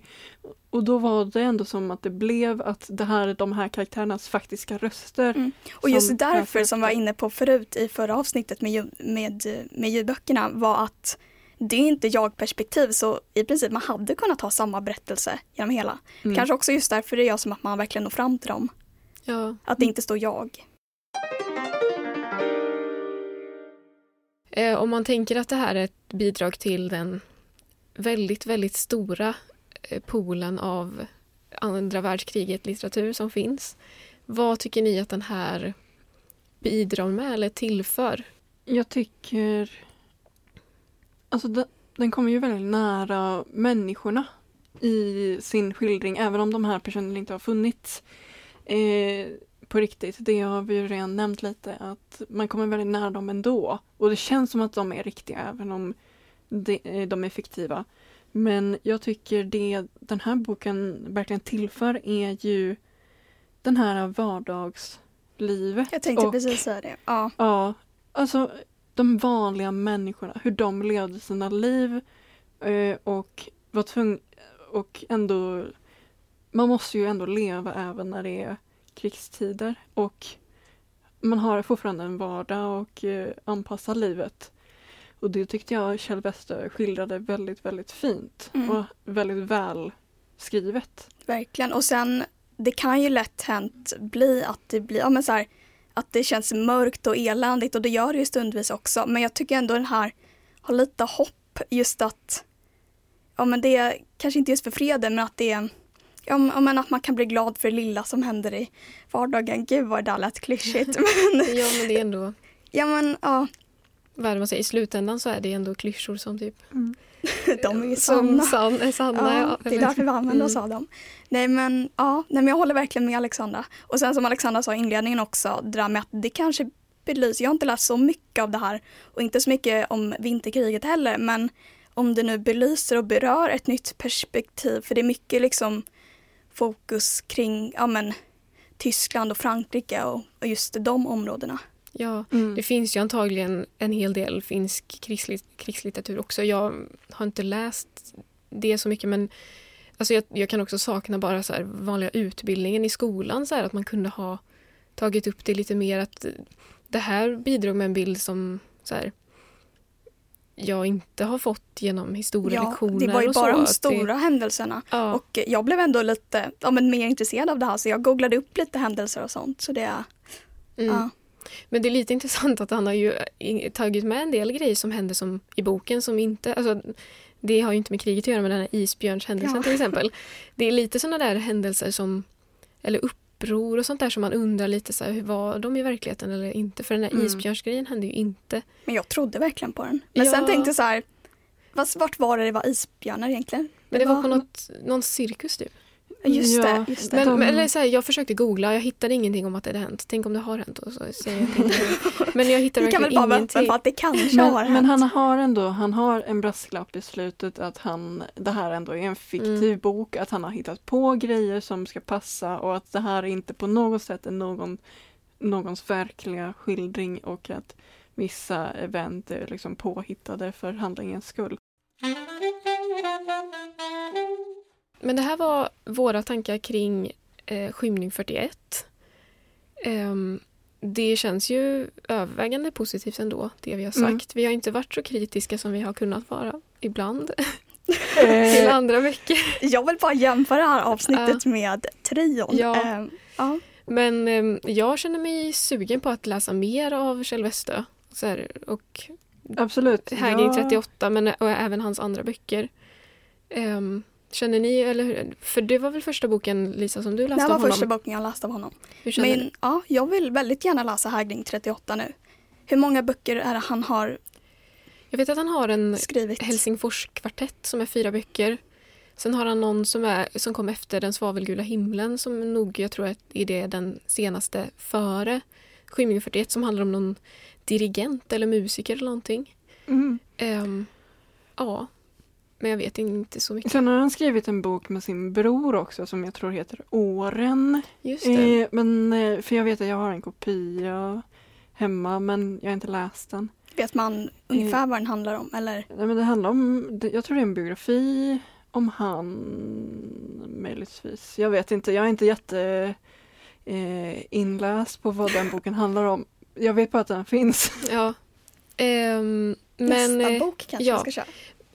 Och då var det ändå som att det blev att det här är de här karaktärernas faktiska röster. Mm. Och just därför som var inne på förut i förra avsnittet med, med, med ljudböckerna var att det är inte jag-perspektiv så i princip man hade kunnat ha samma berättelse genom hela. Mm. Kanske också just därför det gör som att man verkligen når fram till dem. ja. Att det inte står jag. Eh, om man tänker att det här är ett bidrag till den väldigt, väldigt stora eh, poolen av andra världskriget litteratur som finns. Vad tycker ni att den här bidrar med eller tillför? Jag tycker... Alltså den, den kommer ju väldigt nära människorna i sin skildring, även om de här personerna inte har funnits eh, på riktigt. Det har vi ju redan nämnt lite, att man kommer väldigt nära dem ändå. Och det känns som att de är riktiga, även om de, eh, de är fiktiva. Men jag tycker det den här boken verkligen tillför är ju den här vardagslivet. Jag tänkte och- precis säga det. Ja. Ja, alltså de vanliga människorna, hur de levde sina liv eh, och var tvungna och ändå man måste ju ändå leva även när det är krigstider och man har fortfarande en vardag och eh, anpassar livet. Och det tyckte jag Kjell Wester skildrade väldigt, väldigt fint Mm. och väldigt väl skrivet. Verkligen. Och sen, det kan ju lätt hänt bli att det blir, ja men så här, att det känns mörkt och eländigt och det gör det ju stundvis också. Men jag tycker ändå den här har lite hopp just att, ja men det är kanske inte just för freden men att det är, ja men- att man kan bli glad för det lilla som händer i vardagen. Gud vad det där lät klyschigt. men, Ja, men det är ändå, ja men ja, vad är det man säger, i slutändan så är det ändå klyschor som typ De är ju som sanna. san, är sanna. Ja, det är därför vi använder oss Mm. av dem. Nej men, ja, nej, men jag håller verkligen med Alexandra. Och sen som Alexandra sa i inledningen också, det där med att det kanske belyser, jag har inte läst så mycket av det här och inte så mycket om vinterkriget heller, men om det nu belyser och berör ett nytt perspektiv, för det är mycket liksom fokus kring, ja men, Tyskland och Frankrike och, och just de områdena. Ja, Mm. det finns ju antagligen en hel del finsk krigslit- krigslitteratur också. Jag har inte läst det så mycket men alltså jag, jag kan också sakna bara så vanliga utbildningen i skolan. Så här, att man kunde ha tagit upp det lite mer. att Det här bidrog med en bild som så här, jag inte har fått genom Ja, historielektioner. det var ju bara så, de stora Det, händelserna. ja, Och jag blev ändå lite ja, men mer intresserad av det här så jag googlade upp lite händelser och sånt. Så det, mm. ja. Men det är lite intressant att han har ju i- tagit med en del grejer som hände som i boken som inte, alltså det har ju inte med kriget att göra med den här isbjörnshändelsen Ja. till exempel. Det är lite sådana där händelser som, eller uppror och sånt där som man undrar lite så här, hur var de i verkligheten eller inte? För den här Mm. isbjörnsgrejen hände ju inte. Men jag trodde verkligen på den. Men Ja. sen tänkte jag så här, vart, var det det var isbjörnar egentligen? Men det var på något, någon cirkus typ. Just Ja. det, just det. Men, De- men, eller så här, jag försökte googla, jag hittade ingenting om att det hade hänt. Tänk om det har hänt. Och så säger jag har. Men jag hittade Vi kan väl verkligen bara ingenting. att det kanske har Men, hänt. men han har ändå, han har en brasklapp i slutet att han, det här ändå är en fiktiv Mm. bok, att han har hittat på grejer som ska passa och att det här inte på något sätt är någon, någons verkliga skildring och att vissa event är liksom påhittade för handlingens skull. Men det här var våra tankar kring eh, skymning 41. Ehm, det känns ju övervägande positivt ändå, det vi har sagt. Mm. Vi har inte varit så kritiska som vi har kunnat vara ibland till Eh, andra veckor. Jag vill bara jämföra det här avsnittet med trion. Ja. Ehm, ja. Men ehm, jag känner mig sugen på att läsa mer av Kjell Westö. Så här, och absolut. Hägring Ja. 38 men och även hans andra böcker. Ehm, känner ni, eller hur? För det var väl första boken Lisa som du Det läste var av honom? första boken jag läste av honom. Hur känner Men du? ja, jag vill väldigt gärna läsa Hägring 38 nu. Hur många böcker är det han har Jag vet att han har en skrivit? Helsingforskvartett som är fyra böcker. Sen har han någon som, är, som kom efter Den svavelgula himlen som nog, jag tror att är det den senaste före Skymning 41 som handlar om någon dirigent eller musiker eller någonting. Mm. Ehm, ja, men jag vet inte så mycket. Sen har han skrivit en bok med sin bror också som jag tror heter Åren. Just det. Eh, men, eh, för jag vet att jag har en kopia hemma men jag har inte läst den. Vet man ungefär vad den handlar om? Eller? Nej, men det handlar om, det- jag tror det är en biografi om han möjligtvis. Jag vet inte, jag är inte jätte eh, inläst på vad den boken handlar om. Jag vet bara att den finns. Ja. Ehm, men, Nästa eh, bok kanske ja. jag ska köra.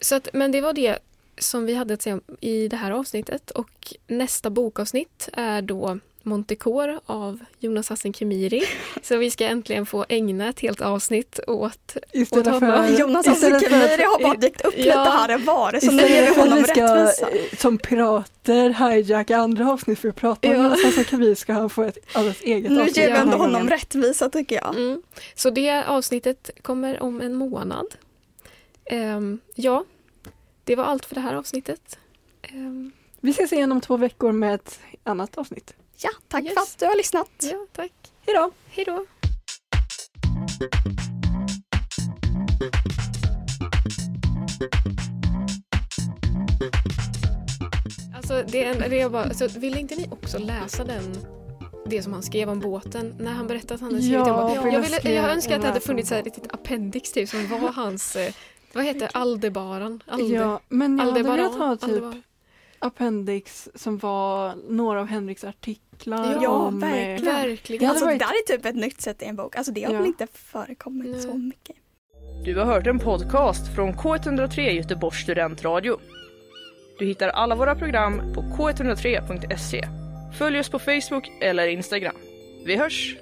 Så att, men det var det som vi hade att säga i det här avsnittet. Och nästa bokavsnitt är då Montecore av Jonas Hassan Khemiri. Så vi ska äntligen få ägna ett helt avsnitt åt... Istället honom. för, Jonas för- Hasselkemiri har bara dykt upp lite Ja. här och var så nu ger vi honom vi ska rättvisa. eh, som pirater hijacka andra avsnitt för att prata om Ja. Jonas Hassan Khemiri ska han få ett alldeles eget Nu avsnitt. ger vi ändå honom gången. rättvisa tycker jag. Mm. Så det avsnittet kommer om en månad. Ehm, ja, det var allt för det här avsnittet. Ehm, Vi ses igen om två veckor med ett annat avsnitt. Ja, tack Yes. för att du har lyssnat. ja, tack. Hejdå! Hej då. Alltså, det är, det är bara, alltså, ville inte ni också läsa den, det som han skrev om båten när han berättade att han hade skrivit Ja, en vill Jag, ville, jag önskar att det en hade funnits ett litet appendix typ, som var hans, eh, vad heter Aldebaran? Alde, Ja, men jag hade Aldebaran? velat ha typ Aldebaran. appendix som var några av Henriks artiklar Ja, om... eh, verkligen. Verkligen. Alltså det det där är typ ett nytt sätt i en bok. Alltså det har Ja. väl inte förekommit Nej. så mycket. Du har hört en podcast från K103 Göteborgs studentradio. Du hittar alla våra program på k103.se. Följ oss på Facebook eller Instagram. Vi hörs!